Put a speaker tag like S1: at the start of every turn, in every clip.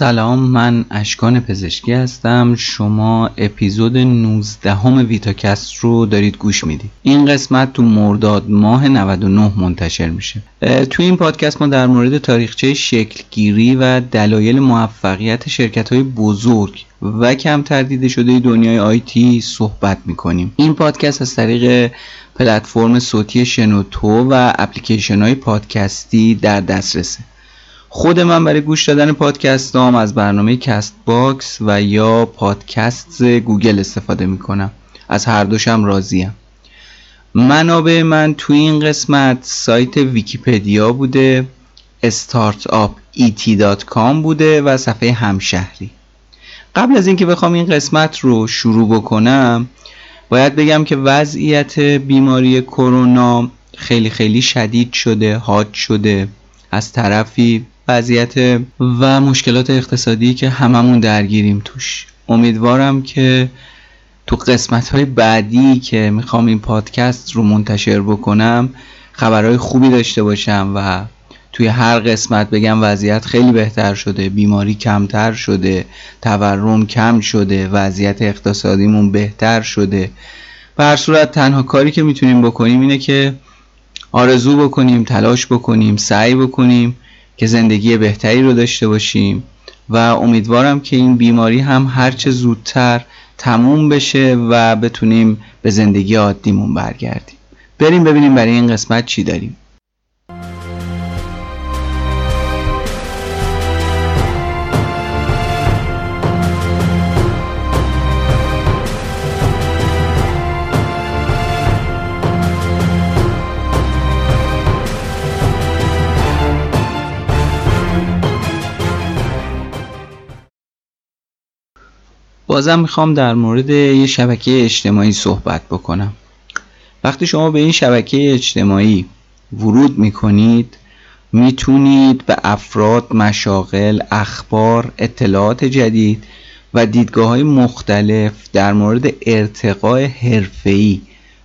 S1: سلام من اشکان پزشکی هستم. شما اپیزود 19 هم ویتاکست رو دارید گوش می‌دید این قسمت تو مرداد ماه 99 منتشر میشه. تو این پادکست ما در مورد تاریخچه شکلگیری و دلایل موفقیت شرکت های بزرگ و کمتر دیده شده دنیای IT صحبت می‌کنیم. این پادکست از طریق پلتفرم صوتی شنوتو و اپلیکیشن های پادکستی در دسترسه. خود من برای گوش دادن پادکستام از برنامه Castbox و یا پادکست گوگل استفاده می‌کنم. از هر دوشم راضیم. منابع من توی این قسمت سایت ویکیپدیا بوده startupet.com بوده و صفحه همشهری. قبل از اینکه بخوام این قسمت رو شروع بکنم باید بگم که وضعیت بیماری کرونا خیلی خیلی شدید شده حاد شده. از طرفی وضعیت و مشکلات اقتصادی که هممون درگیریم توش. امیدوارم که تو قسمت های بعدی که می‌خوام این پادکست رو منتشر بکنم خبرهای خوبی داشته باشم و توی هر قسمت بگم وضعیت خیلی بهتر شده بیماری کمتر شده تورم کم شده وضعیت اقتصادیمون بهتر شده. به صورت تنها کاری که می‌تونیم بکنیم اینه که آرزو بکنیم تلاش بکنیم سعی بکنیم که زندگی بهتری رو داشته باشیم. و امیدوارم که این بیماری هم هرچه زودتر تموم بشه و بتونیم به زندگی عادیمون برگردیم. بریم ببینیم برای این قسمت چی داریم. بازم می‌خوام در مورد یه شبکه اجتماعی صحبت بکنم. وقتی شما به این شبکه اجتماعی ورود می‌کنید می‌تونید به افراد، مشاغل، اخبار، اطلاعات جدید و دیدگاه های مختلف در مورد ارتقاء حرفه‌ای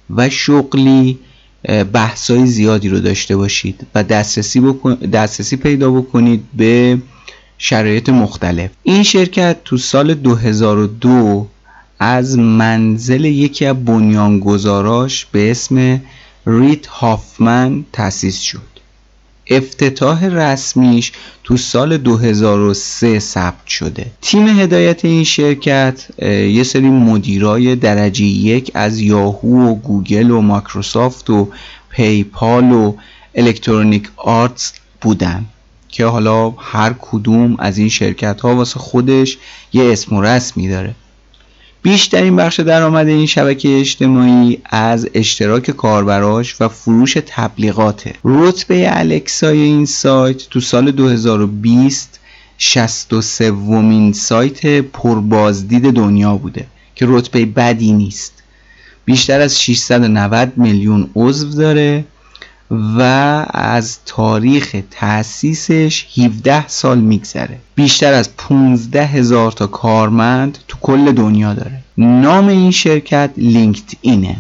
S1: و شغلی بحثای زیادی رو داشته باشید و دسترسی, دسترسی پیدا بکنید به شرایط مختلف. این شرکت تو سال 2002 از منزل یکی از بنیانگذاراش به اسم رید هافمن تأسیس شد. افتتاح رسمیش تو سال 2003 ثبت شده. تیم هدایت این شرکت یه سری مدیرای درجه یک از یاهو و گوگل و مایکروسافت و پیپال و الکترونیک آرتس بودن. که حالا هر کدوم از این شرکت ها واسه خودش یه اسم و رسمی داره. بیشترین بخش درآمد این شبکه اجتماعی از اشتراک کاربراش و فروش تبلیغاته. رتبه الکسای این سایت تو سال 2020 63 ومین سایت پربازدید دنیا بوده که رتبه بدی نیست. بیشتر از 690 میلیون عضو داره. و از تاریخ تأسیسش 17 سال میگذره. بیشتر از 15 هزار تا کارمند تو کل دنیا داره. نام این شرکت لینکد اینه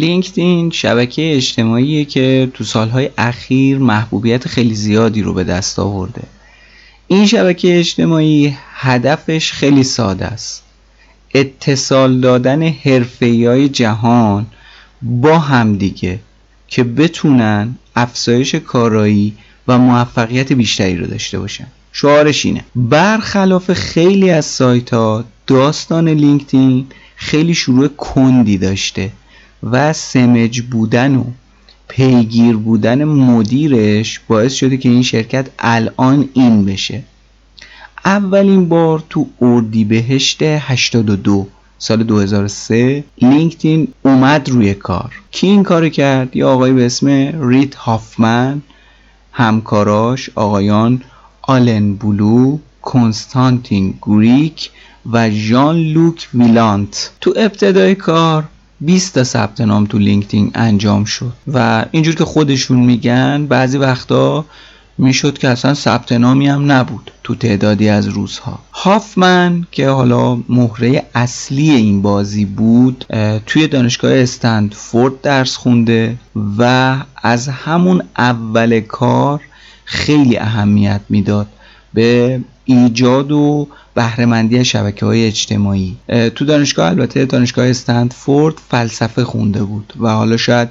S1: لینکدین شبکه اجتماعی که تو سالهای اخیر محبوبیت خیلی زیادی رو به دست آورده. این شبکه اجتماعی هدفش خیلی ساده است. اتصال دادن حرفه‌ای جهان با همدیگه که بتونن افزایش کارایی و موفقیت بیشتری رو داشته باشن. شعارش اینه برخلاف خیلی از سایت ها داستان لینکدین خیلی شروع کندی داشته و سمج بودن و پیگیر بودن مدیرش باعث شده که این شرکت الان این بشه. اولین بار تو اردیبهشت 82 سال 2003 لینکدین اومد روی کار. کی این کار کرد؟ یه آقای به اسم ریت هافمن همکاراش آقایان آلن بلو کنستانتین گریک و ژان لوک ویلانت تو ابتدای کار 20 تا ثبت نام تو لینکدین انجام شد. و اینجور که خودشون میگن بعضی وقتا می‌شد که اصلا ثبت نامی هم نبود تو تعدادی از روزها. هافمن که حالا مهره اصلی این بازی بود توی دانشگاه استندفورد درس خونده و از همون اول کار خیلی اهمیت می‌داد به ایجاد و بهرهمندی شبکه های اجتماعی تو دانشگاه البته دانشگاه استندفورد فلسفه خونده بود و حالا شاید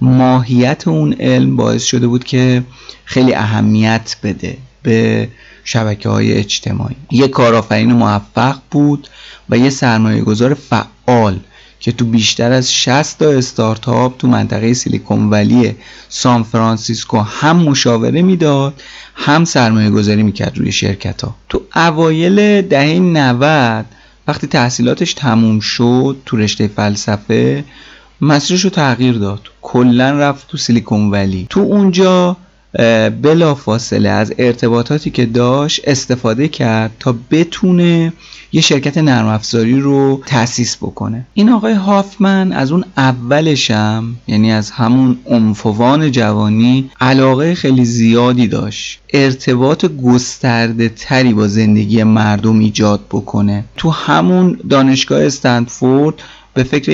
S1: ماهیت اون علم باعث شده بود که خیلی اهمیت بده به شبکه های اجتماعی. یه کارآفرین موفق بود و یه سرمایه گذار فعال. که تو بیشتر از 60 تا استارتاپ تو منطقه سیلیکون ولی سان فرانسیسکو هم مشاوره می‌داد هم سرمایه گذاری می‌کرد روی شرکت ها تو اوایل دهه 90 وقتی تحصیلاتش تموم شد تو رشته فلسفه مسیرش رو تغییر داد. کلا رفت تو سیلیکون ولی. تو اونجا بلا فاصله از ارتباطاتی که داشت استفاده کرد تا بتونه یه شرکت نرم افزاری رو تأسیس بکنه. این آقای هافمن از اون اولشم یعنی از همون عنفوان جوانی علاقه خیلی زیادی داشت. ارتباط گسترده تری با زندگی مردم ایجاد بکنه. تو همون دانشگاه استنفورد به فکر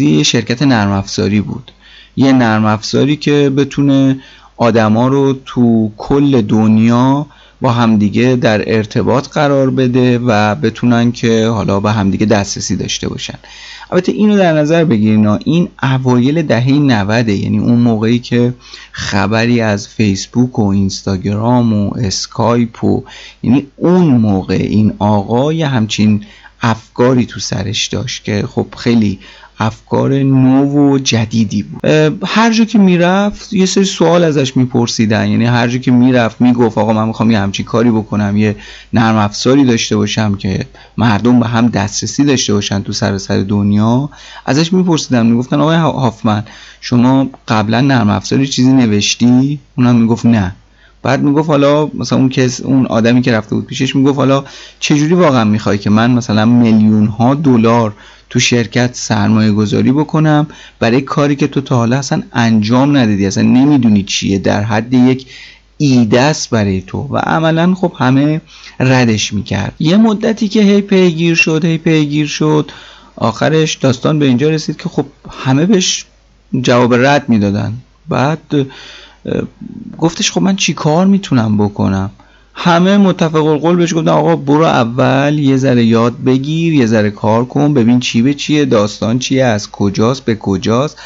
S1: یه شرکت نرم افزاری بود. یه نرم افزاری که بتونه آدما رو تو کل دنیا با همدیگه در ارتباط قرار بده و بتونن که حالا به همدیگه دسترسی داشته باشن. البته اینو در نظر بگیرین این اوایل دهه 90 یعنی اون موقعی که خبری از فیسبوک و اینستاگرام و اسکایپ و یعنی اون موقع این آقای همچین افکاری تو سرش داشت که خب خیلی افکار نو و جدیدی بود. هر جا که می‌رفت یه سری سوال ازش میپرسیدن. یعنی هر جا که می‌رفت می‌گفت آقا من می‌خوام یه همچی کاری بکنم یه نرم افزاری داشته باشم که مردم به هم دسترسی داشته باشن تو سراسر دنیا. ازش میپرسیدن می‌گفتن آقای هافمن شما قبلا نرم افزاری چیزی نوشتی؟ اونم می‌گفت نه. بعد می‌گفت حالا مثلا اون کس اون آدمی که رفته بود پیشش می‌گفت حالا چجوری واقعا می‌خوای که من مثلا میلیون ها دلار تو شرکت سرمایه گذاری بکنم برای کاری که تو تا حالا اصلا انجام ندادی اصلا نمی‌دونی چیه در حد یک ایده است برای تو. و عملا خب همه ردش می‌کرد. یه مدتی که هی پیگیر شد هی پیگیر شد آخرش داستان به اینجا رسید که خب همه بهش جواب رد می‌دادن. بعد گفتش خب من چی کار می‌تونم بکنم؟ همه متفق القول بهش گفتن آقا برو اول یه ذره یاد بگیر یه ذره کار کن ببین چی به چیه داستان چیه از کجاست به کجاست.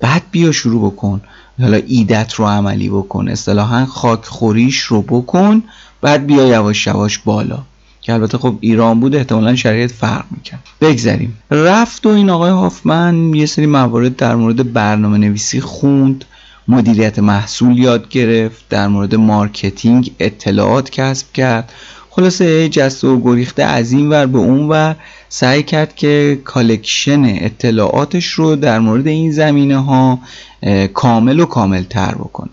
S1: بعد بیا شروع بکن. حالا ایدت رو عملی بکن اصطلاحا خاک خوریش رو بکن بعد بیا یواش یواش بالا. که البته خب ایران بود احتمالا شرایط فرق می‌کرد. بگذریم. رفت و این آقای هافمن یه سری موارد در مورد برنامه نویسی خوند. مدیریت محصول یاد گرفت در مورد marketing اطلاعات کسب کرد. خلاصه جست و گریخته از این ور به اون ور سعی کرد که collection اطلاعاتش رو در مورد این زمینه ها کامل و کامل تر بکنه.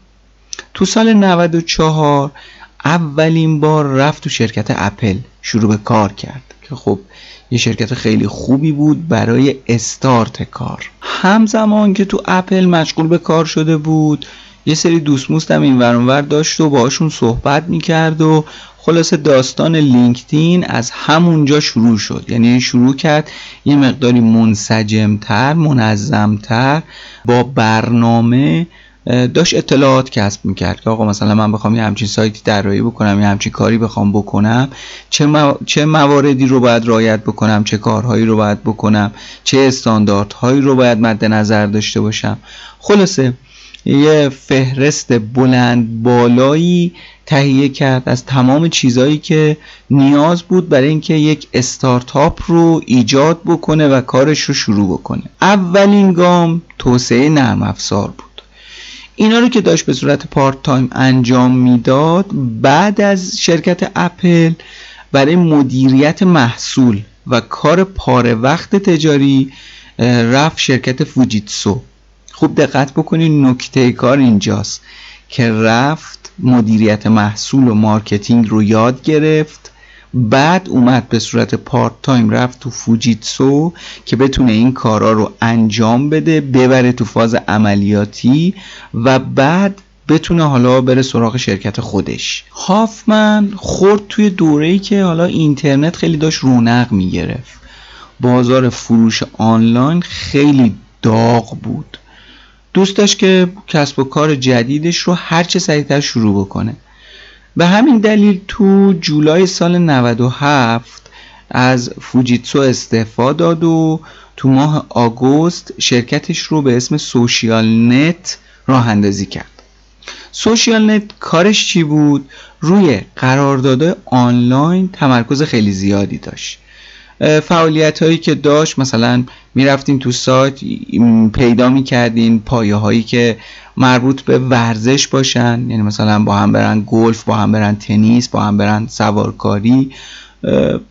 S1: تو سال 94 اولین بار رفت تو شرکت اپل شروع به کار کرد که خب یه شرکت خیلی خوبی بود برای استارت کار. همزمان که تو اپل مشغول به کار شده بود یه سری دوست هم این ورانور داشت و باشون صحبت می‌کرد و خلاصه داستان لینکدین از همونجا شروع شد. یعنی شروع کرد یه مقداری منسجمتر منظمتر با برنامه داشت اطلاعات کسب می‌کرد که آقا مثلا من بخوام یه همچین سایتی طراحی بکنم یه همچین کاری بخوام بکنم چه, چه مواردی رو باید رعایت بکنم چه کارهایی رو باید بکنم چه استانداردهایی رو باید مد نظر داشته باشم. خلاصه یه فهرست بلند بالایی تهیه کرد از تمام چیزهایی که نیاز بود برای اینکه یک استارتاپ رو ایجاد بکنه و کارش رو شروع بکنه. اولین گام توسعه نرم افزار بود. اینا رو که داشت به صورت part time انجام می‌داد بعد از شرکت اپل برای مدیریت محصول و کار پاره وقت تجاری رفت شرکت فوجیتسو. خوب دقت بکنید نکته کار اینجاست که رفت مدیریت محصول و marketing رو یاد گرفت. بعد اومد به صورت part time رفت تو فوجیتسو که بتونه این کارا رو انجام بده ببره تو فاز عملیاتی و بعد بتونه حالا بره سراغ شرکت خودش. هافمن خورد توی دوره‌ای که حالا اینترنت خیلی داشت رونق می‌گرفت. بازار فروش آنلاین خیلی داغ بود. دوست داشت که کسب و کار جدیدش رو هرچه سریعتر شروع بکنه. به همین دلیل تو جولای سال 97 از فوجیتسو استعفا داد و تو ماه آگوست شرکتش رو به اسم SocialNet راه اندازی کرد SocialNet کارش چی بود؟ روی قراردادهای آنلاین تمرکز خیلی زیادی داشت فعالیت هایی که داشت مثلا می‌رفتین تو سایت پیدا می‌کردین پایه هایی که مربوط به ورزش باشن یعنی مثلا با هم برن گلف با هم برن تنیس با هم برن سوارکاری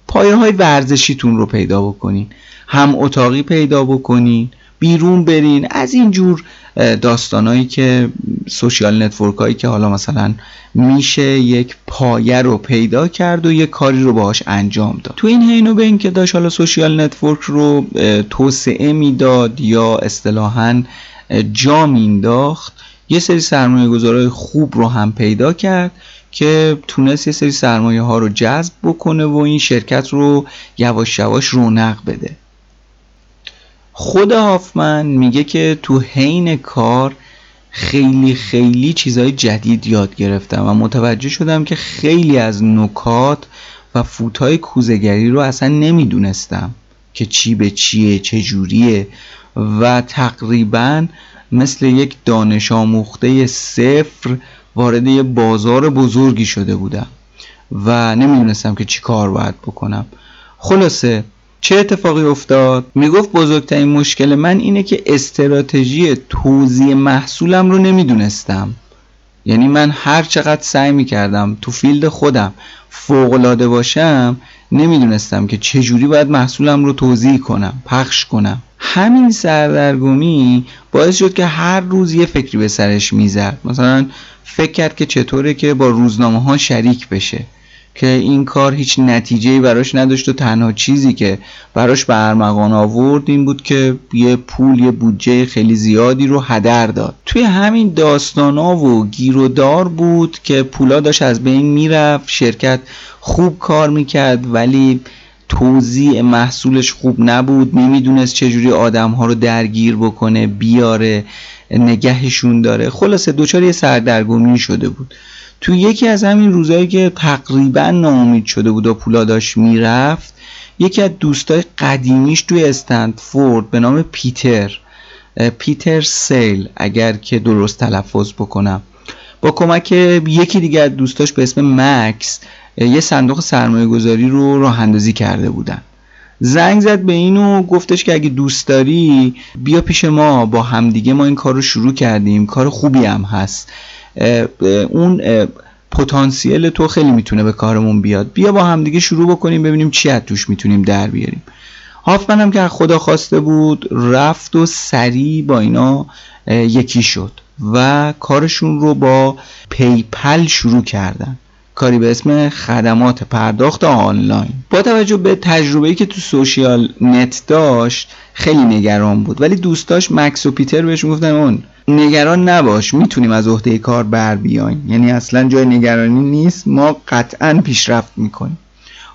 S1: پایه های ورزشیتون رو پیدا بکنین هم اتاقی پیدا بکنین. بیرون برین. از اینجور داستانهایی که social network هایی که حالا مثلا میشه یک پایه رو پیدا کرد و یک کاری رو باهاش انجام داد. تو این حینه که داشت حالا social network رو توسعه می‌داد یا اصطلاحا جا مینداخت یه سری سرمایه گذارای خوب رو هم پیدا کرد که تونست یه سری سرمایه ها رو جذب بکنه و این شرکت رو یواش یواش رونق بده. خود هافمن میگه که تو حین کار خیلی خیلی چیزهای جدید یاد گرفتم و متوجه شدم که خیلی از نکات و فوتهای کوزگری رو اصلا نمی‌دونستم که چی به چیه چجوریه و تقریبا مثل یک دانش آموخته صفر وارد بازار بزرگی شده بودم و نمی‌دونستم که چی کار باید بکنم. خلاصه چه اتفاقی افتاد؟ می‌گفت بزرگترین مشکل من اینه که استراتژی توزیع محصولم رو نمی‌دونستم. یعنی من هر چقدر سعی می‌کردم تو فیلد خودم فوقلاده باشم نمی‌دونستم که چجوری باید محصولم رو توضیح کنم پخش کنم. همین سردرگمی باعث شد که هر روز یه فکری به سرش می‌زد. مثلا فکر کرد که چطوره که با روزنامه ها شریک بشه. که این کار هیچ نتیجه براش نداشت و تنها چیزی که براش به ارمغان آورد این بود که یه پول یه بودجه خیلی زیادی رو هدر داد. توی همین داستانا و گیر و دار بود که پولا داشت از بین می‌رفت شرکت خوب کار می‌کرد ولی توزیع محصولش خوب نبود. نمی‌دونست چجوری آدم ها رو درگیر بکنه بیاره نگهشون داره. خلاصه دوچار یه سردرگمی شده بود. تو یکی از همین روزایی که تقریبا ناامید شده بود و پولا داشت می‌رفت یکی از دوستای قدیمیش توی استندفورد به نام پیتر پیتر سیل اگر که درست تلفظ بکنم با کمک یکی دیگه از دوستاش به اسم مکس یه صندوق سرمایه گذاری رو راه اندازی کرده بودن. زنگ زد به اینو گفتش که اگه دوست داری بیا پیش ما با همدیگه ما این کار رو شروع کردیم کار خوبی هم هست. اون پتانسیل تو خیلی می‌تونه به کارمون بیاد. بیا با همدیگه شروع بکنیم ببینیم چی از توش می‌تونیم در بیاریم. هافمن هم که خدا خواسته بود رفت و سریع با اینا یکی شد و کارشون رو با پی‌پال شروع کردن. کاری به اسم خدمات پرداخت آنلاین. با توجه به تجربه‌ای که تو SocialNet داشت خیلی نگران بود. ولی دوستاش مکس و پیتر بهش گفتن اون نگران نباش می‌تونیم از عهده کار بر بیایم. یعنی اصلا جای نگرانی نیست ما قطعا پیشرفت می‌کنیم.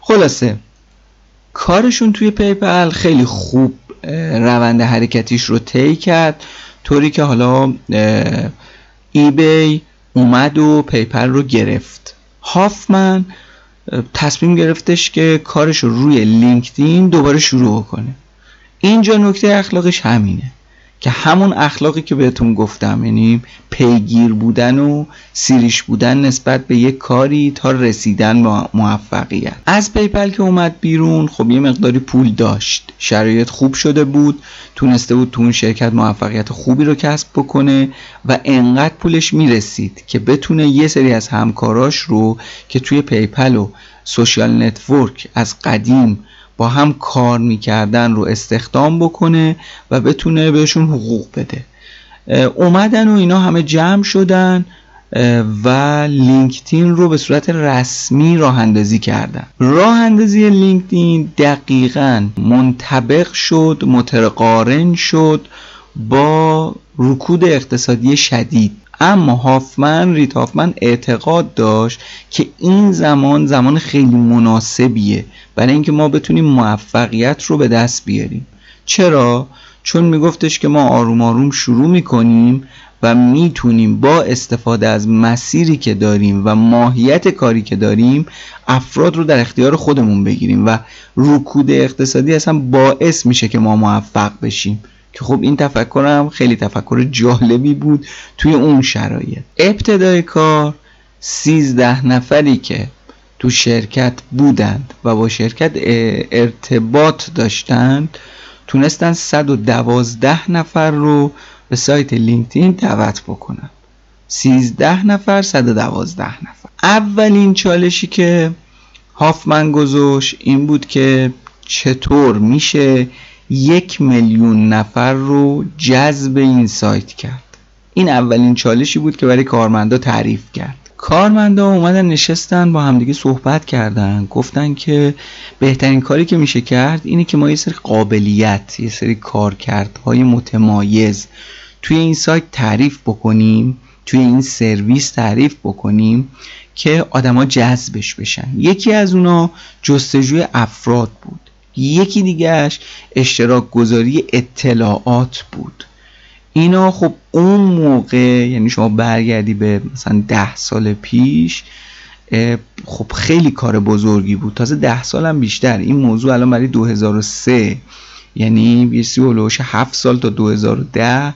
S1: خلاصه کارشون توی پی‌پال خیلی خوب روند حرکتیش رو طی کرد. طوری که حالا eBay اومد و پی‌پال رو گرفت. هافمن تصمیم گرفتش که کارش رو روی لینکدین دوباره شروع کنه اینجا نکته اخلاقیش همینه. که همون اخلاقی که بهتون گفتم یعنی پیگیر بودن و سیریش بودن نسبت به یک کاری تا رسیدن به موفقیت. از پی‌پال که اومد بیرون خب یه مقداری پول داشت. شرایط خوب شده بود تونسته بود تو اون شرکت موفقیت خوبی رو کسب بکنه و انقدر پولش می‌رسید که بتونه یه سری از همکاراش رو که توی پی‌پال و social network از قدیم با هم کار می‌کردن رو استخدام بکنه و بتونه بهشون حقوق بده. اومدن و اینا همه جمع شدن و لینکدین رو به صورت رسمی راه اندازی کردن. راه اندازی لینکدین دقیقا منطبق شد متقارن شد با رکود اقتصادی شدید. اما هافمن ریت هافمن اعتقاد داشت که این زمان زمان خیلی مناسبیه برای اینکه ما بتونیم موفقیت رو به دست بیاریم. چرا؟ چون میگفتش که ما آروم آروم شروع می‌کنیم و می‌تونیم با استفاده از مسیری که داریم و ماهیت کاری که داریم افراد رو در اختیار خودمون بگیریم و رکود اقتصادی اصلا باعث میشه که ما موفق بشیم. که خب این تفکرم خیلی تفکر جالبی بود توی اون شرایط. ابتدای کار سیزده نفری که تو شرکت بودند و با شرکت ارتباط داشتند تونستن 112 نفر رو به سایت لینکدین دعوت بکنن. 13 نفر 112 نفر. اولین چالشی که هافمن گذاشت این بود که چطور میشه یک میلیون نفر رو جذب این سایت کرد. این اولین چالشی بود که برای کارمندا تعریف کرد. کارمندا اومدن نشستن با همدیگه صحبت کردن. گفتن که بهترین کاری که میشه کرد اینه که ما یه سری قابلیت یه سری کارکردهای متمایز توی این سایت تعریف بکنیم توی این سرویس تعریف بکنیم که آدما جذبش بشن. یکی از اونا جستجوی افراد بود. یکی دیگهش اشتراک گذاری اطلاعات بود. اینا خب اون موقع یعنی شما برگردی به مثلا ده سال پیش خب خیلی کار بزرگی بود. تازه ده سال هم بیشتر. این موضوع الان برای 2003 یعنی یه سی هلوش 7 سال تا 2010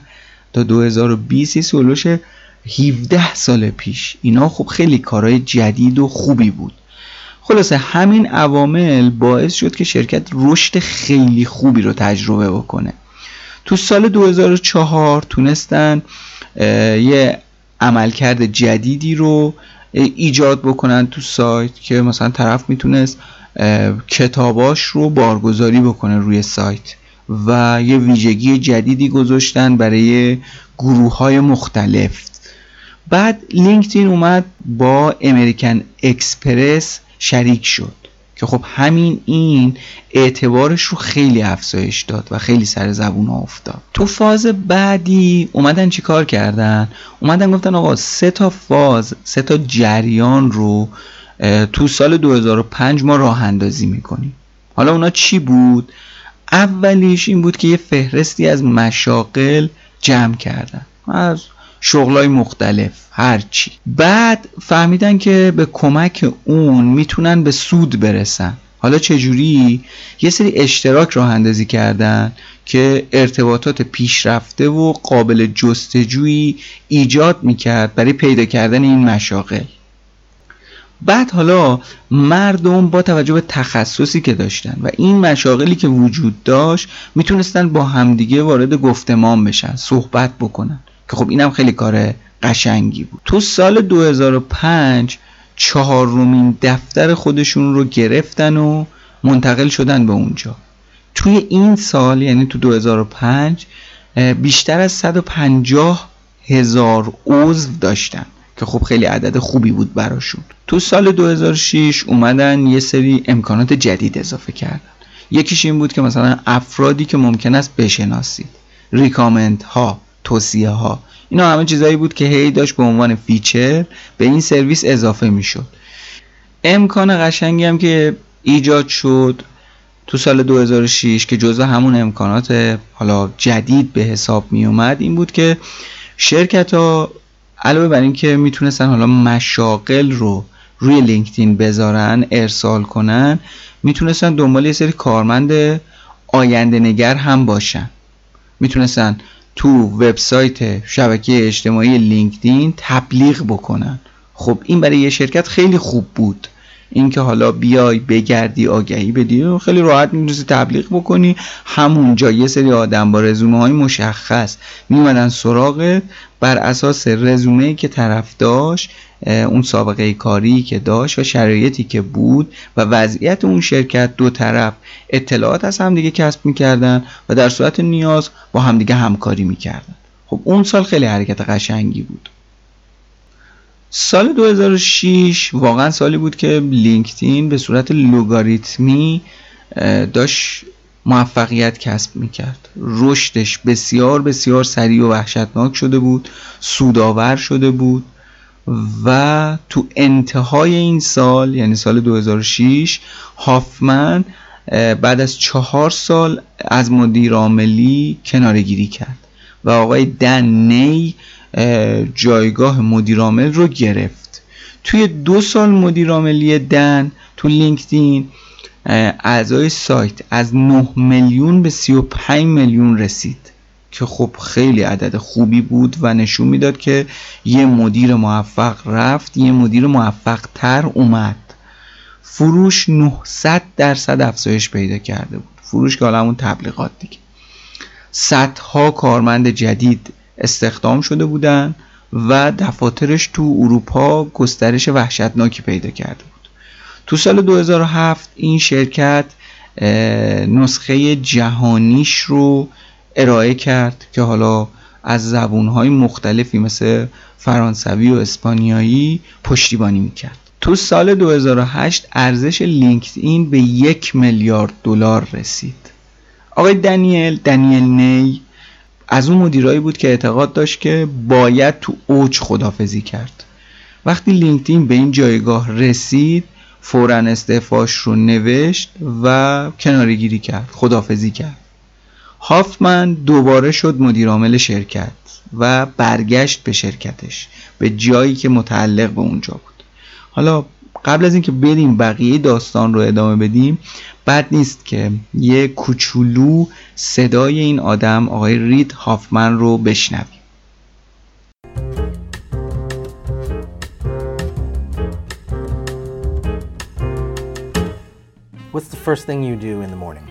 S1: تا 2020 یه سی هلوش 17 سال پیش. اینا خب خیلی کارهای جدید و خوبی بود. خلاصه همین عوامل باعث شد که شرکت رشد خیلی خوبی رو تجربه بکنه. تو سال 2004 تونستن یه عملکرد جدیدی رو ایجاد بکنن تو سایت که مثلا طرف می‌تونست کتاباش رو بارگذاری بکنه روی سایت و یه ویژگی جدیدی گذاشتن برای گروه های مختلف. بعد لینکدین اومد با امریکن اکسپرس شریک شد. که خب همین این اعتبارش رو خیلی افزایش داد و خیلی سر زبون افتاد. تو فاز بعدی اومدن چیکار کردن؟ اومدن گفتن آقا سه تا فاز سه تا جریان رو تو سال 2005 ما راه اندازی می‌کنیم. حالا اونا چی بود؟ اولیش این بود که یه فهرستی از مشاقل جمع کردن. از شغلای مختلف هرچی بعد فهمیدن که به کمک اون می‌تونن به سود برسن. حالا چجوری؟ یه سری اشتراک راه اندازی کردن که ارتباطات پیشرفته و قابل جستجویی ایجاد می‌کرد برای پیدا کردن این مشاغل. بعد حالا مردم با توجه به تخصصی که داشتن و این مشاغلی که وجود داشت می‌تونستن با همدیگه وارد گفتمان بشن صحبت بکنن. که خب اینم خیلی کار قشنگی بود. تو سال 2005 چهارمین دفتر خودشون رو گرفتن و منتقل شدن به اونجا. توی این سال یعنی تو 2005 بیشتر از 150 هزار عضو داشتن که خب خیلی عدد خوبی بود براشون. تو سال 2006 اومدن یه سری امکانات جدید اضافه کردن. یکیش این بود که مثلا افرادی که ممکن است بشناسید. recommend ها. توصیه ها اینا همه چیزایی بود که هی داشت به عنوان feature به این سرویس اضافه می‌شد. امکان قشنگی هم که ایجاد شد تو سال 2006 که جزو همون امکانات حالا جدید به حساب می اومد این بود که شرکت ها علاوه بر اینکه می‌تونستن حالا مشاقل رو روی لینکدین بذارن ارسال کنن می‌تونستن دنبال یه سری کارمند آینده نگر هم باشن. می‌تونستن تو وبسایت شبکه اجتماعی لینکدین تبلیغ بکنن. خب این برای یه شرکت خیلی خوب بود. اینکه حالا بیای بگردی آگهی بدی خیلی راحت می‌تونستی تبلیغ بکنی. همونجا یه سری آدم با رزومه های مشخص میمدن سراغت. بر اساس رزومه که طرف داشت اون سابقه کاری که داشت و شرایطی که بود و وضعیت اون شرکت دو طرف اطلاعات از همدیگه کسب می‌کردن و در صورت نیاز با همدیگه همکاری می‌کردن. خب اون سال خیلی حرکت قشنگی بود. سال 2006 واقعا سالی بود که لینکدین به صورت لوگاریتمی داشت موفقیت کسب می‌کرد. رشدش بسیار بسیار سریع و وحشتناک شده بود سودآور شده بود و تو انتهای این سال یعنی سال 2006 هافمن بعد از چهار سال از مدیر عاملی کنارگیری کرد و آقای دن نی جایگاه مدیرعامل رو گرفت. توی دو سال مدیرعاملی دن تو لینکدین اعضای سایت از 9 میلیون به 35 میلیون رسید. که خب خیلی عدد خوبی بود و نشون می‌داد که یه مدیر موفق رفت یه مدیر موفق تر اومد. فروش 900 درصد افزایش پیدا کرده بود. فروش که حالا همون تبلیغات دیگه. صدها کارمند جدید استخدام شده بودن و دفاترش تو اروپا گسترش وحشتناکی پیدا کرده بود. تو سال 2007 این شرکت نسخه جهانیش رو ارائه کرد که حالا از زبونهای مختلفی مثل فرانسوی و اسپانیایی پشتیبانی می‌کرد. تو سال 2008 ارزش لینکدین به یک میلیارد دلار رسید. آقای دنیل دنیل نی از اون مدیرایی بود که اعتقاد داشت که باید تو اوج خدافزی کرد. وقتی لینکدین به این جایگاه رسید فورا استعفاش رو نوشت و کنارگیری کرد خدافزی کرد. هافمن دوباره شد مدیرعامل شرکت و برگشت به شرکتش به جایی که متعلق به اونجا بود. حالا قبل از اینکه بریم بقیه داستان رو ادامه بدیم بد نیست که یه کوچولو صدای این آدم آقای رید هافمن رو بشنویم
S2: What's the first thing you do in the morning?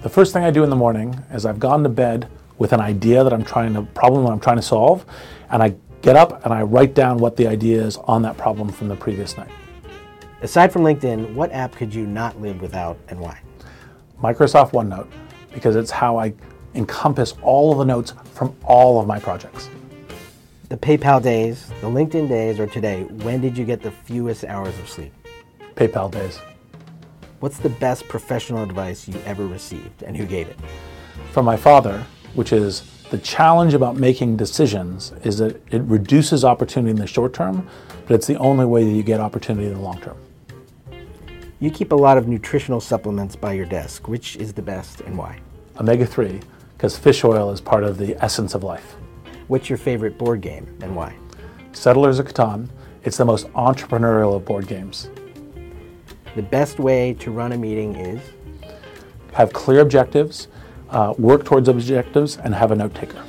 S3: The first thing I do in the morning is I've gone to bed with an idea that I'm trying to problem that I'm trying to solve, and I get up and I write down what the idea is on that problem from the previous night.
S2: Aside from LinkedIn, what app could you not live without and why?
S3: Microsoft OneNote, because it's how I encompass all of the notes from all of my projects.
S2: The PayPal days, the LinkedIn days, or today, when did you get the fewest hours of sleep?
S3: PayPal days.
S2: What's the best professional advice you ever received and who gave it?
S3: From my father, which is the challenge about making decisions is that it reduces opportunity in the short term, but it's the only way that you get opportunity in the long term.
S2: You keep a lot of nutritional supplements by your desk. Which is the best and why?
S3: Omega 3, because fish oil is part of the essence of life.
S2: What's your favorite board game and why?
S3: Settlers of Catan, it's the most entrepreneurial of board games.
S2: The best way to run a meeting is?
S3: Have clear objectives, uh, work towards objectives, and have a note taker.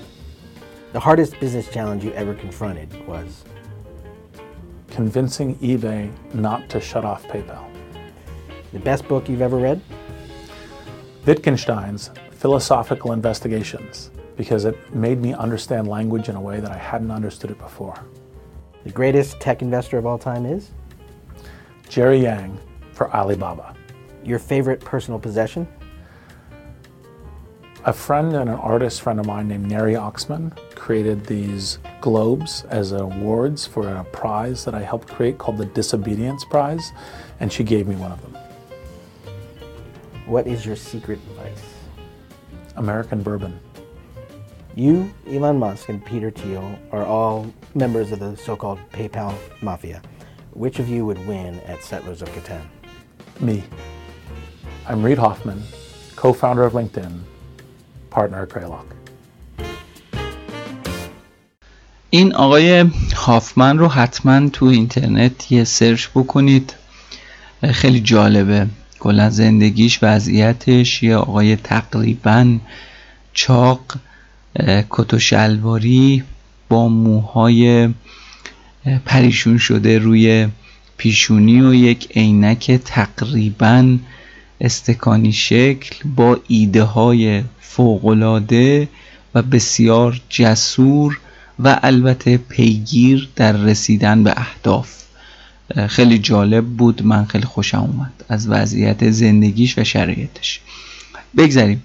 S2: The hardest business challenge you ever confronted was?
S3: Convincing eBay not to shut off PayPal.
S2: The best book you've ever read?
S3: Wittgenstein's Philosophical Investigations, because it made me understand language in a way that I hadn't understood it before.
S2: The greatest tech investor of all time is?
S3: Jerry Yang for Alibaba.
S2: Your favorite personal possession?
S3: A friend and an artist friend of mine named Neri Oxman created these globes as awards for a prize that I helped create called the Disobedience Prize, and she gave me one of them.
S2: What is your secret vice?
S3: American bourbon.
S2: You, Elon Musk, and Peter Thiel are all members of the so called PayPal Mafia. Which of you would win at Settlers of Catan?
S3: Me. I'm Reid Hoffman, co founder of LinkedIn, partner at Greylock.
S1: این آقای هافمن رو حتما تو اینترنت یه سرچ بکنید خیلی جالبه کلا زندگیش وضعیتش یه آقای تقریبا چاق کت و شلواری با موهای پریشون شده روی پیشونی و یک عینک تقریبا استکانی شکل با ایده های فوقلاده و بسیار جسور و البته پیگیر در رسیدن به اهداف. خیلی جالب بود من خیلی خوشم اومد از وضعیت زندگیش و شرایطش. بگذاریم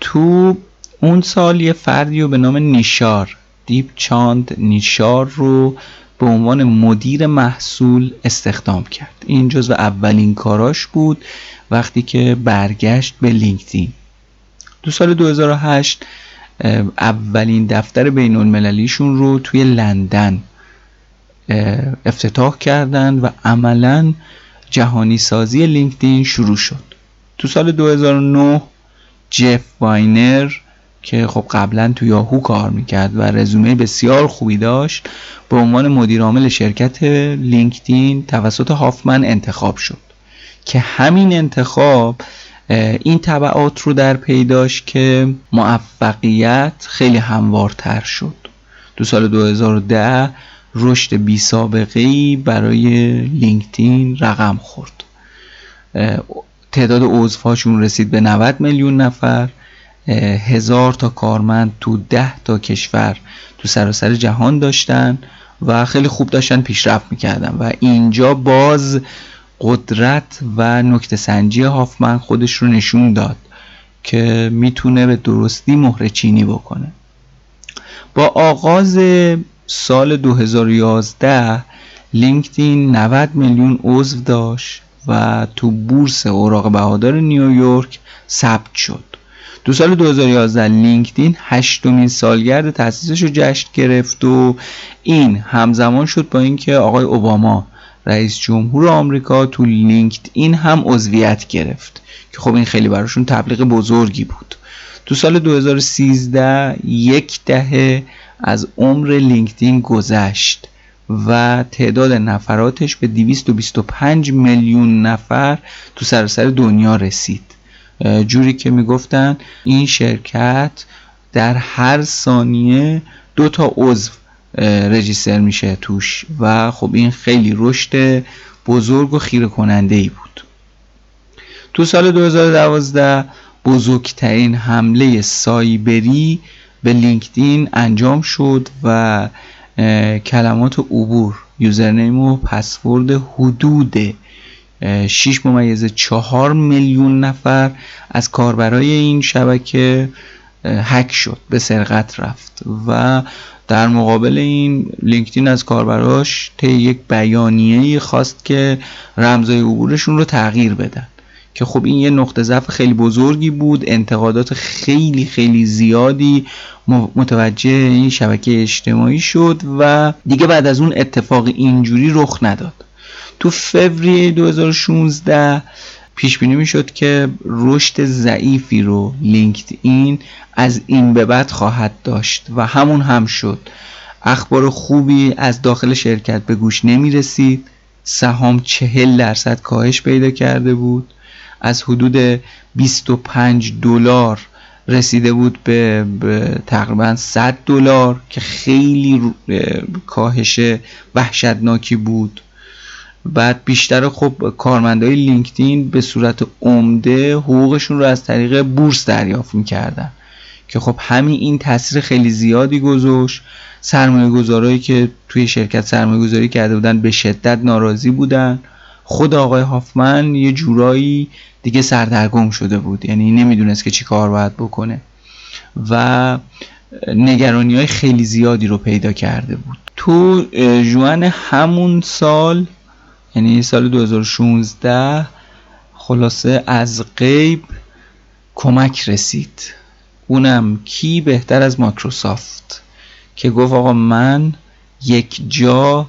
S1: تو اون سال یه فردی رو به نام نیشار دیپ چاند نیشار رو به عنوان مدیر محصول استخدام کرد. این جزو اولین کاراش بود وقتی که برگشت به لینکدین. دو سال 2008 اولین دفتر بین المللیشون رو توی لندن افتتاح کردن و عملا جهانی سازی لینکدین شروع شد. تو سال 2009 جف واینر که خب قبلا تو یاهو کار می‌کرد و رزومه بسیار خوبی داشت به عنوان مدیر عامل شرکت لینکدین توسط هافمن انتخاب شد. که همین انتخاب این طبعات رو در پیداش که موفقیت خیلی هموارتر شد. دو سال 2010 رشد بی سابقه ای برای لینکدین رقم خورد. تعداد عضوهاشون رسید به 90 میلیون نفر. هزار تا کارمند تو ده تا کشور تو سراسر جهان داشتن و خیلی خوب داشتن پیشرفت می‌کردن. و اینجا باز قدرت و نکته سنجی هافمن خودش رو نشون داد که می‌تونه به درستی مهره چینی بکنه. با آغاز سال 2011 لینکدین 90 میلیون عضو داشت و تو بورس اوراق بهادار نیویورک ثبت شد. دو سال 2011 لینکدین هشتمین سالگرد تأسیسش رو جشن گرفت و این همزمان شد با اینکه آقای اوباما رئیس جمهور آمریکا تو لینکدین هم عضویت گرفت که خب این خیلی براشون تبلیغ بزرگی بود. تو سال 2013 یک دهه از عمر لینکدین گذشت و تعداد نفراتش به 225 میلیون نفر تو سراسر دنیا رسید. جوری که می‌گفتن این شرکت در هر ثانیه دو تا عضو رجیستر میشه توش و خب این خیلی رشد بزرگ و خیره کننده ای بود. تو سال 2012 بزرگترین حمله سایبری به لینکدین انجام شد و کلمات عبور یوزرنیم و پسورد حدود 6 ممیز 4 میلیون نفر از کاربرای این شبکه هک شد به سرقت رفت و در مقابل این لینکدین از کاربراش طی یک بیانیه خواست که رمزای عبورشون رو تغییر بدن که خب این یه نقطه ضعف خیلی بزرگی بود انتقادات خیلی خیلی زیادی متوجه این شبکه اجتماعی شد و دیگه بعد از اون اتفاق اینجوری رخ نداد. تو فوریه 2016 پیش بینی می‌شد که رشد ضعیفی رو لینکد این از این به بعد خواهد داشت و همون هم شد. اخبار خوبی از داخل شرکت به گوش نمی رسید سهام چهل درصد کاهش پیدا کرده بود. از حدود 25 دلار رسیده بود به, تقریبا 100 دلار که خیلی کاهش وحشتناکی بود. بعد بیشتر خب کارمندای لینکدین به صورت عمده حقوقشون رو از طریق بورس دریافت می‌کردن که خب همین این تاثیر خیلی زیادی گذاشت. سرمایه گذارایی که توی شرکت سرمایه گذاری کرده بودن به شدت ناراضی بودن. خود آقای هافمن یه جورایی دیگه سردرگم شده بود. یعنی نمی‌دونست که چی کار باید بکنه. و نگرانی های خیلی زیادی رو پیدا کرده بود. تو جوان همون سال یعنی سال 2016 خلاصه از غیب کمک رسید. اونم کی؟ بهتر از مایکروسافت. که گفت آقا من یک جا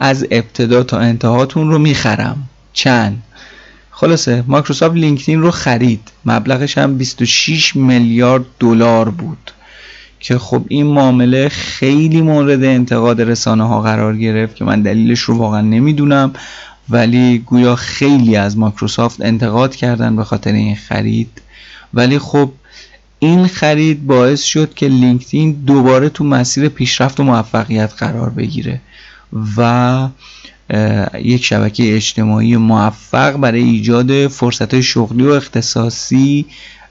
S1: از ابتدا تا انتهاتون رو می‌خرم. چند؟ خلاصه مایکروسافت لینکدین رو خرید. مبلغش هم 26 میلیارد دلار بود. که خب این معامله خیلی مورد انتقاد رسانه ها قرار گرفت که من دلیلش رو واقعا نمی‌دونم. ولی گویا خیلی از مایکروسافت انتقاد کردن به خاطر این خرید. ولی خب این خرید باعث شد که لینکدین دوباره تو مسیر پیشرفت و موفقیت قرار بگیره. و یک شبکه اجتماعی موفق برای ایجاد فرصت شغلی و اختصاصی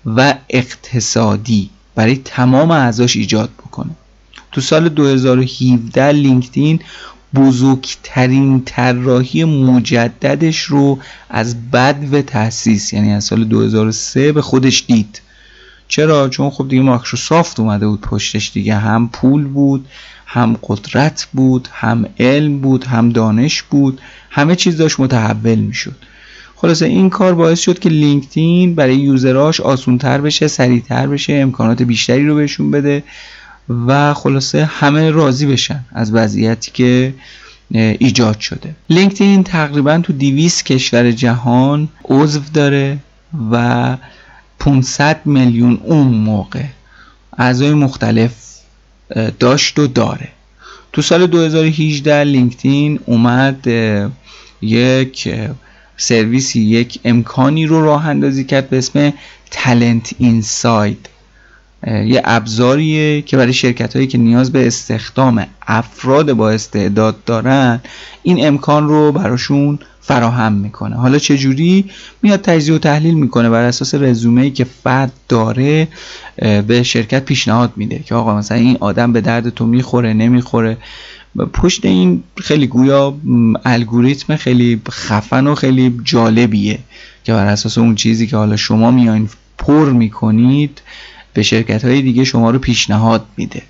S1: و اقتصادی برای تمام اعضاش ایجاد بکنه. تو سال 2017 لینکدین بزرگترین طراحی مجددش رو از بد و تاسیس یعنی از سال 2003 به خودش دید. چرا؟ چون خب دیگه مایکروسافت اومده بود پشتش دیگه هم پول بود. هم قدرت بود هم علم بود هم دانش بود همه چیز داشت متحول می‌شد. خلاصه این کار باعث شد که لینکدین برای یوزراش آسونتر بشه سریعتر بشه امکانات بیشتری رو بهشون بده و خلاصه همه راضی بشن از وضعیتی که ایجاد شده. لینکدین تقریبا تو 200 کشور جهان عضو داره و 500 میلیون اون موقع اعضای مختلف داشت و داره. تو سال 2018 لینکدین اومد یک سرویسی یک امکانی رو راه اندازی کرد به اسم تلنت اینساید یه ابزاریه که برای شرکت هایی که نیاز به استخدام افراد با استعداد دارن این امکان رو براشون فراهم می‌کنه. حالا چه جوری میاد تجزیه و تحلیل می‌کنه بر اساس رزومه ای که فرد داره به شرکت پیشنهاد میده که آقا مثلا این آدم به درد تو می‌خوره نمی‌خوره. پشت این خیلی گویا الگوریتم خیلی خفن و خیلی جالبیه که بر اساس اون چیزی که حالا شما میاین پر می‌کنید به شرکت های دیگه شما رو پیشنهاد میده.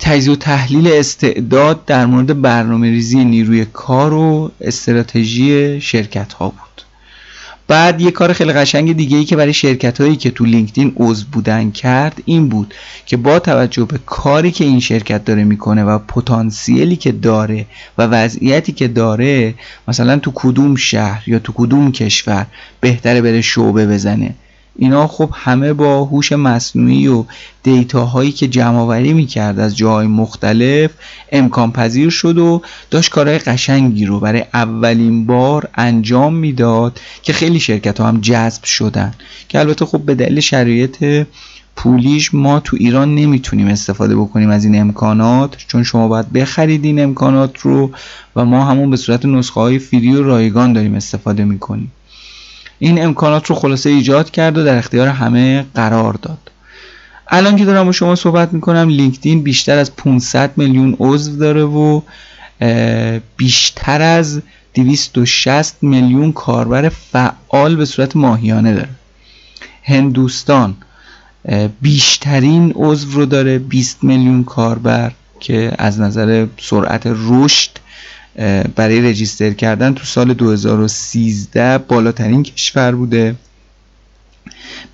S1: تجزیه و تحلیل استعداد در مورد برنامه ریزی نیروی کار و استراتژی شرکت ها بود. بعد یه کار خیلی قشنگ دیگه ای که برای شرکت هایی که تو لینکدین عضو بودن کرد این بود که با توجه به کاری که این شرکت داره می‌کنه و پتانسیلی که داره و وضعیتی که داره مثلا تو کدوم شهر یا تو کدوم کشور بهتره بره شعبه بزنه. اینا خب همه با هوش مصنوعی و دیتاهایی که جمع آوری می‌کرد از جاهای مختلف امکان پذیر شد و داشت کارهای قشنگی رو برای اولین بار انجام می‌داد که خیلی شرکت ها هم جذب شدن. که البته خب به دلیل شرایط پولیش ما تو ایران نمی‌تونیم استفاده بکنیم از این امکانات چون شما باید بخرید این امکانات رو و ما همون به صورت نسخه های فری رایگان داریم استفاده می‌کنیم. این امکانات رو خلاصه ایجاد کرد و در اختیار همه قرار داد. الان که دارم با شما صحبت می‌کنم لینکدین بیشتر از 500 میلیون عضو داره و بیشتر از 260 میلیون کاربر فعال به صورت ماهیانه داره. هندوستان بیشترین عضو رو داره 20 میلیون کاربر که از نظر سرعت رشد برای رجیستر کردن تو سال 2013 بالاترین کشور بوده.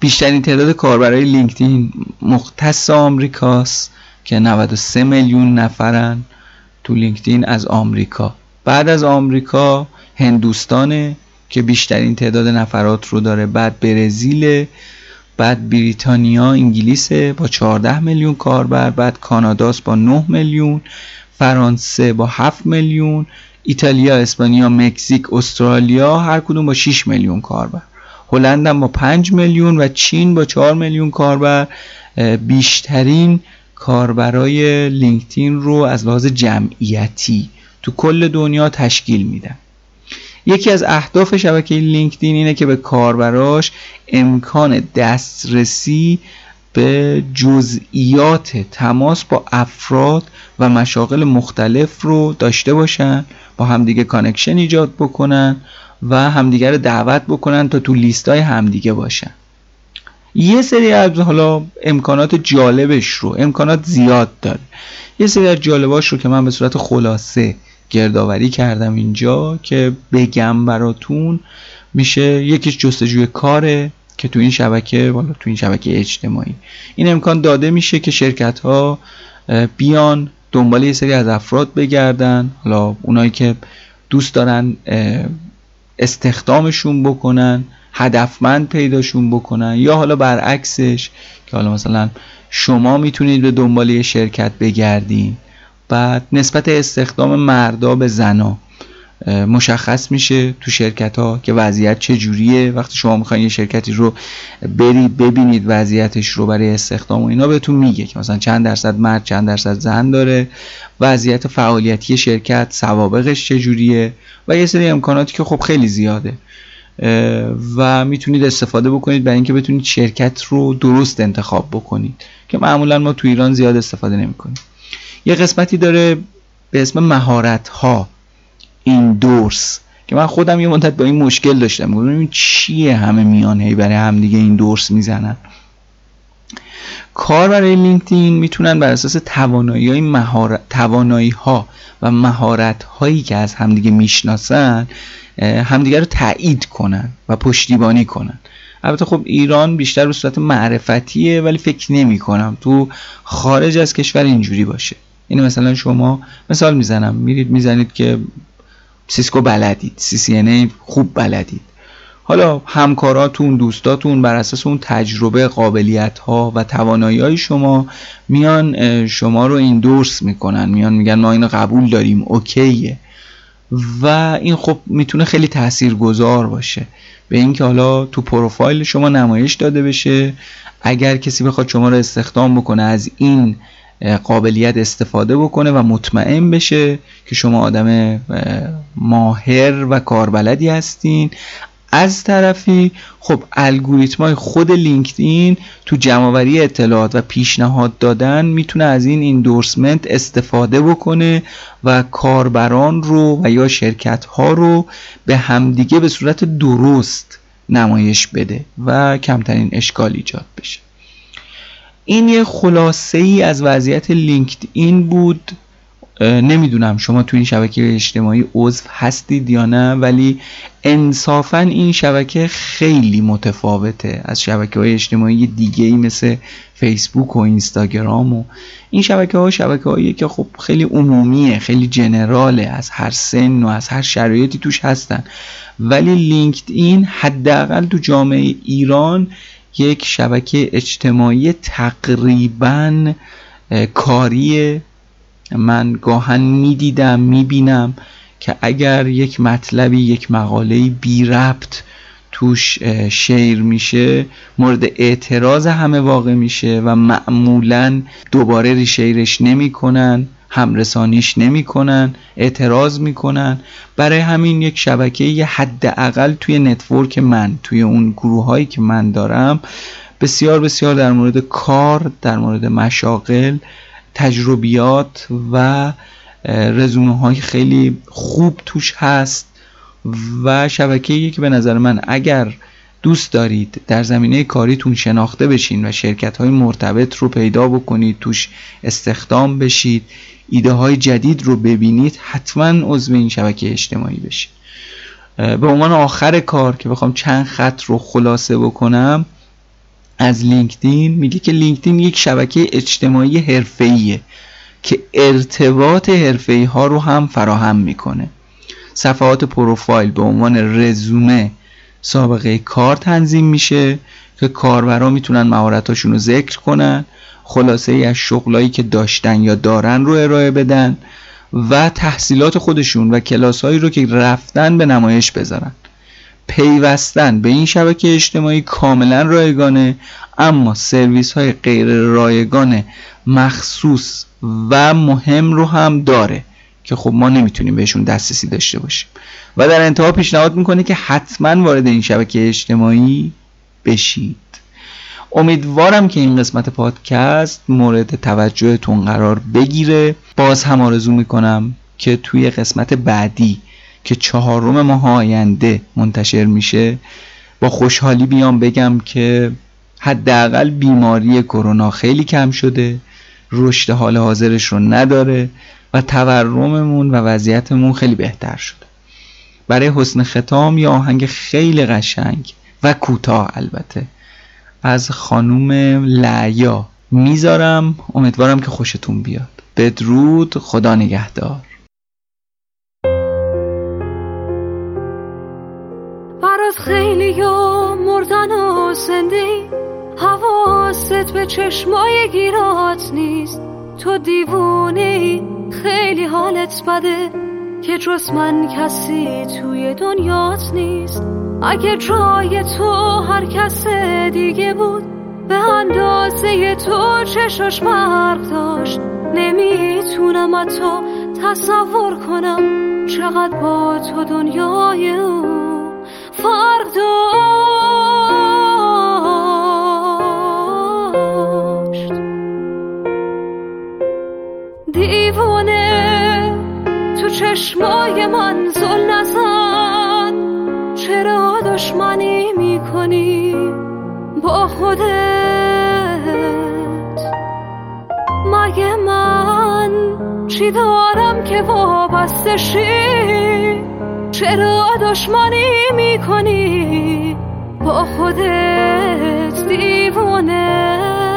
S1: بیشترین تعداد کاربرای لینکدین مختص آمریکاست که 93 میلیون نفرن تو لینکدین از آمریکا. بعد از آمریکا هندوستانه که بیشترین تعداد نفرات رو داره بعد برزیل بعد بریتانیا انگلیسه با 14 میلیون کاربر بعد کاناداست با 9 میلیون فرانسه با 7 میلیون ایتالیا اسپانیا مکزیک استرالیا هر کدوم با 6 میلیون کاربر. هلند با 5 میلیون و چین با 4 میلیون کاربر. بیشترین کاربرای لینکدین رو از لحاظ جمعیتی تو کل دنیا تشکیل میدن. یکی از اهداف شبکه لینکدین اینه که به کاربراش امکان دسترسی به جزئیات تماس با افراد و مشاغل مختلف رو داشته باشن با همدیگه connection ایجاد بکنن و همدیگه رو دعوت بکنن تا تو لیست های همدیگه باشن. یه سری از حالا امکانات جالبش رو امکانات زیاد داره. یه سری از جالباش رو که من به صورت خلاصه گردآوری کردم اینجا که بگم براتون میشه یکیش جستجوی کاره. که تو این شبکه والا تو این شبکه اجتماعی. این امکان داده میشه که شرکت ها بیان دنبال یه سری از افراد بگردن. حالا اونایی که دوست دارن استخدامشون بکنن هدفمند پیداشون بکنن. یا حالا برعکسش که حالا مثلا شما می‌تونید به دنبال یه شرکت بگردین. بعد نسبت استخدام مردا به زنا. مشخص میشه تو شرکت ها که وضعیت چجوریه. وقتی شما می‌خواین یه شرکتی رو برید ببینید وضعیتش رو برای استخدام و اینا بهتون میگه که مثلا چند درصد مرد چند درصد زن داره. وضعیت فعالیتی شرکت سوابقش چجوریه و یه سری امکاناتی که خب خیلی زیاده. و می‌تونید استفاده بکنید برای اینکه بتونید شرکت رو درست انتخاب بکنید که معمولا ما تو ایران زیاد استفاده نمی‌کنیم. یه قسمتی داره به اسم مهارت ها این دورس. که من خودم یه مدت با این مشکل داشتم. گفتم این چیه همه میان هی برای همدیگه این دورس می‌زنن. کار برای لینکدین می‌تونن بر اساس توانایی های مهارت توانایی ها و مهارت هایی که از همدیگه می‌شناسن همدیگه رو تایید کنن و پشتیبانی کنن. البته خب ایران بیشتر به صورت معرفتیه ولی فکر نمی کنم تو خارج از کشور اینجوری باشه. یعنی مثلا شما مثال می‌زنم. میرید می‌زنید که Cisco بلدید. سی خوب بلدید. حالا همکاراتون دوستاتون بر اساس اون تجربه قابلیت ها و توانایی های شما میان شما رو endorse می‌کنن. میان میگن ما اینو قبول داریم okay ه. و این خب می‌تونه خیلی تاثیرگذار باشه. به اینکه حالا تو پروفایل شما نمایش داده بشه. اگر کسی بخواد شما رو استخدام بکنه از این قابلیت استفاده بکنه و مطمئن بشه که شما آدم ماهر و کاربلدی هستین. از طرفی خب الگوریتم خود لینکدین تو جمعوری اطلاعات و پیشنهاد دادن می‌تونه از این ایندورسمنت استفاده بکنه و کاربران رو و یا شرکت ها رو به همدیگه به صورت درست نمایش بده و کمترین اشکال ایجاد بشه. این یه خلاصه ای از وضعیت لینکدین بود. نمی‌دونم شما تو این شبکه اجتماعی عضو هستید یا نه ولی انصافا این شبکه خیلی متفاوته از شبکه های اجتماعی دیگه ای مثل فیسبوک و اینستاگرام و این شبکه ها شبکه هایی که خب خیلی عمومیه خیلی جنراله از هر سن و از هر شرایطی توش هستن. ولی لینکد این حداقل تو جامعه ایران یک شبکه اجتماعی تقریبا کاری من گاهن می‌دیدم می‌بینم که اگر یک مطلبی یک مقاله بی ربط توش شیر میشه مورد اعتراض همه واقع میشه و معمولا دوباره ریشیرش نمی‌کنن. همرسانیش نمی‌کنن اعتراض می‌کنن. برای همین یک شبکه یه حداقل توی نتورک من توی اون گروه هایی که من دارم بسیار بسیار در مورد کار در مورد مشاغل تجربیات و رزومه های خیلی خوب توش هست و شبکه که به نظر من اگر دوست دارید در زمینه کاریتون شناخته بشین و شرکت های مرتبط رو پیدا بکنید توش استخدام بشید ایده های جدید رو ببینید حتما عضو این شبکه اجتماعی بشید به عنوان آخر کار که بخوام چند خط رو خلاصه بکنم از لینکدین میگه که لینکدین یک شبکه اجتماعی حرفه‌ایه که ارتباط حرفه‌ای ها رو هم فراهم می‌کنه. صفحات پروفایل به عنوان رزومه سابقه کار تنظیم میشه که کاربرا می‌تونن مهارتاشون رو ذکر کنن. خلاصه ای از شغلایی که داشتن یا دارن رو ارائه بدن و تحصیلات خودشون و کلاسهایی رو که رفتن به نمایش بذارن. پیوستن به این شبکه اجتماعی کاملا رایگانه اما سرویس های غیر رایگان مخصوص و مهم رو هم داره که خب ما نمی‌تونیم بهشون دسترسی داشته باشیم. و در انتها پیشنهاد می‌کنه که حتما وارد این شبکه اجتماعی بشید امیدوارم که این قسمت پادکست مورد توجهتون قرار بگیره. باز هم آرزو می‌کنم که توی قسمت بعدی که چهارم ماه آینده منتشر میشه با خوشحالی بیام بگم که حداقل بیماری کرونا خیلی کم شده رشد حال حاضرش رو نداره و تورممون و وضعیتمون خیلی بهتر شده. برای حسن ختام یا آهنگ خیلی قشنگ و کوتاه البته. از خانوم لعیا. می‌ذارم. امیدوارم که خوشتون بیاد. بدرود. خدا نگهدار.
S4: برات خیلی یا مردن و زندی حواست به چشمای گیرات نیست. تو دیوونی خیلی حالت بده. که جز من کسی توی دنیات نیست. اگه جای تو هر کس دیگه بود به اندازه تو چشاش فرق داشت. نمی‌تونم تو تصور کنم چقدر با تو دنیای او فرق داشت. دیوانه تو چشمای من زل نزن. چرا دشمنی می‌کنی با خودت؟ مگه من چی دارم که وابسته شی چرا دشمنی می‌کنی با خودت؟ دیوانه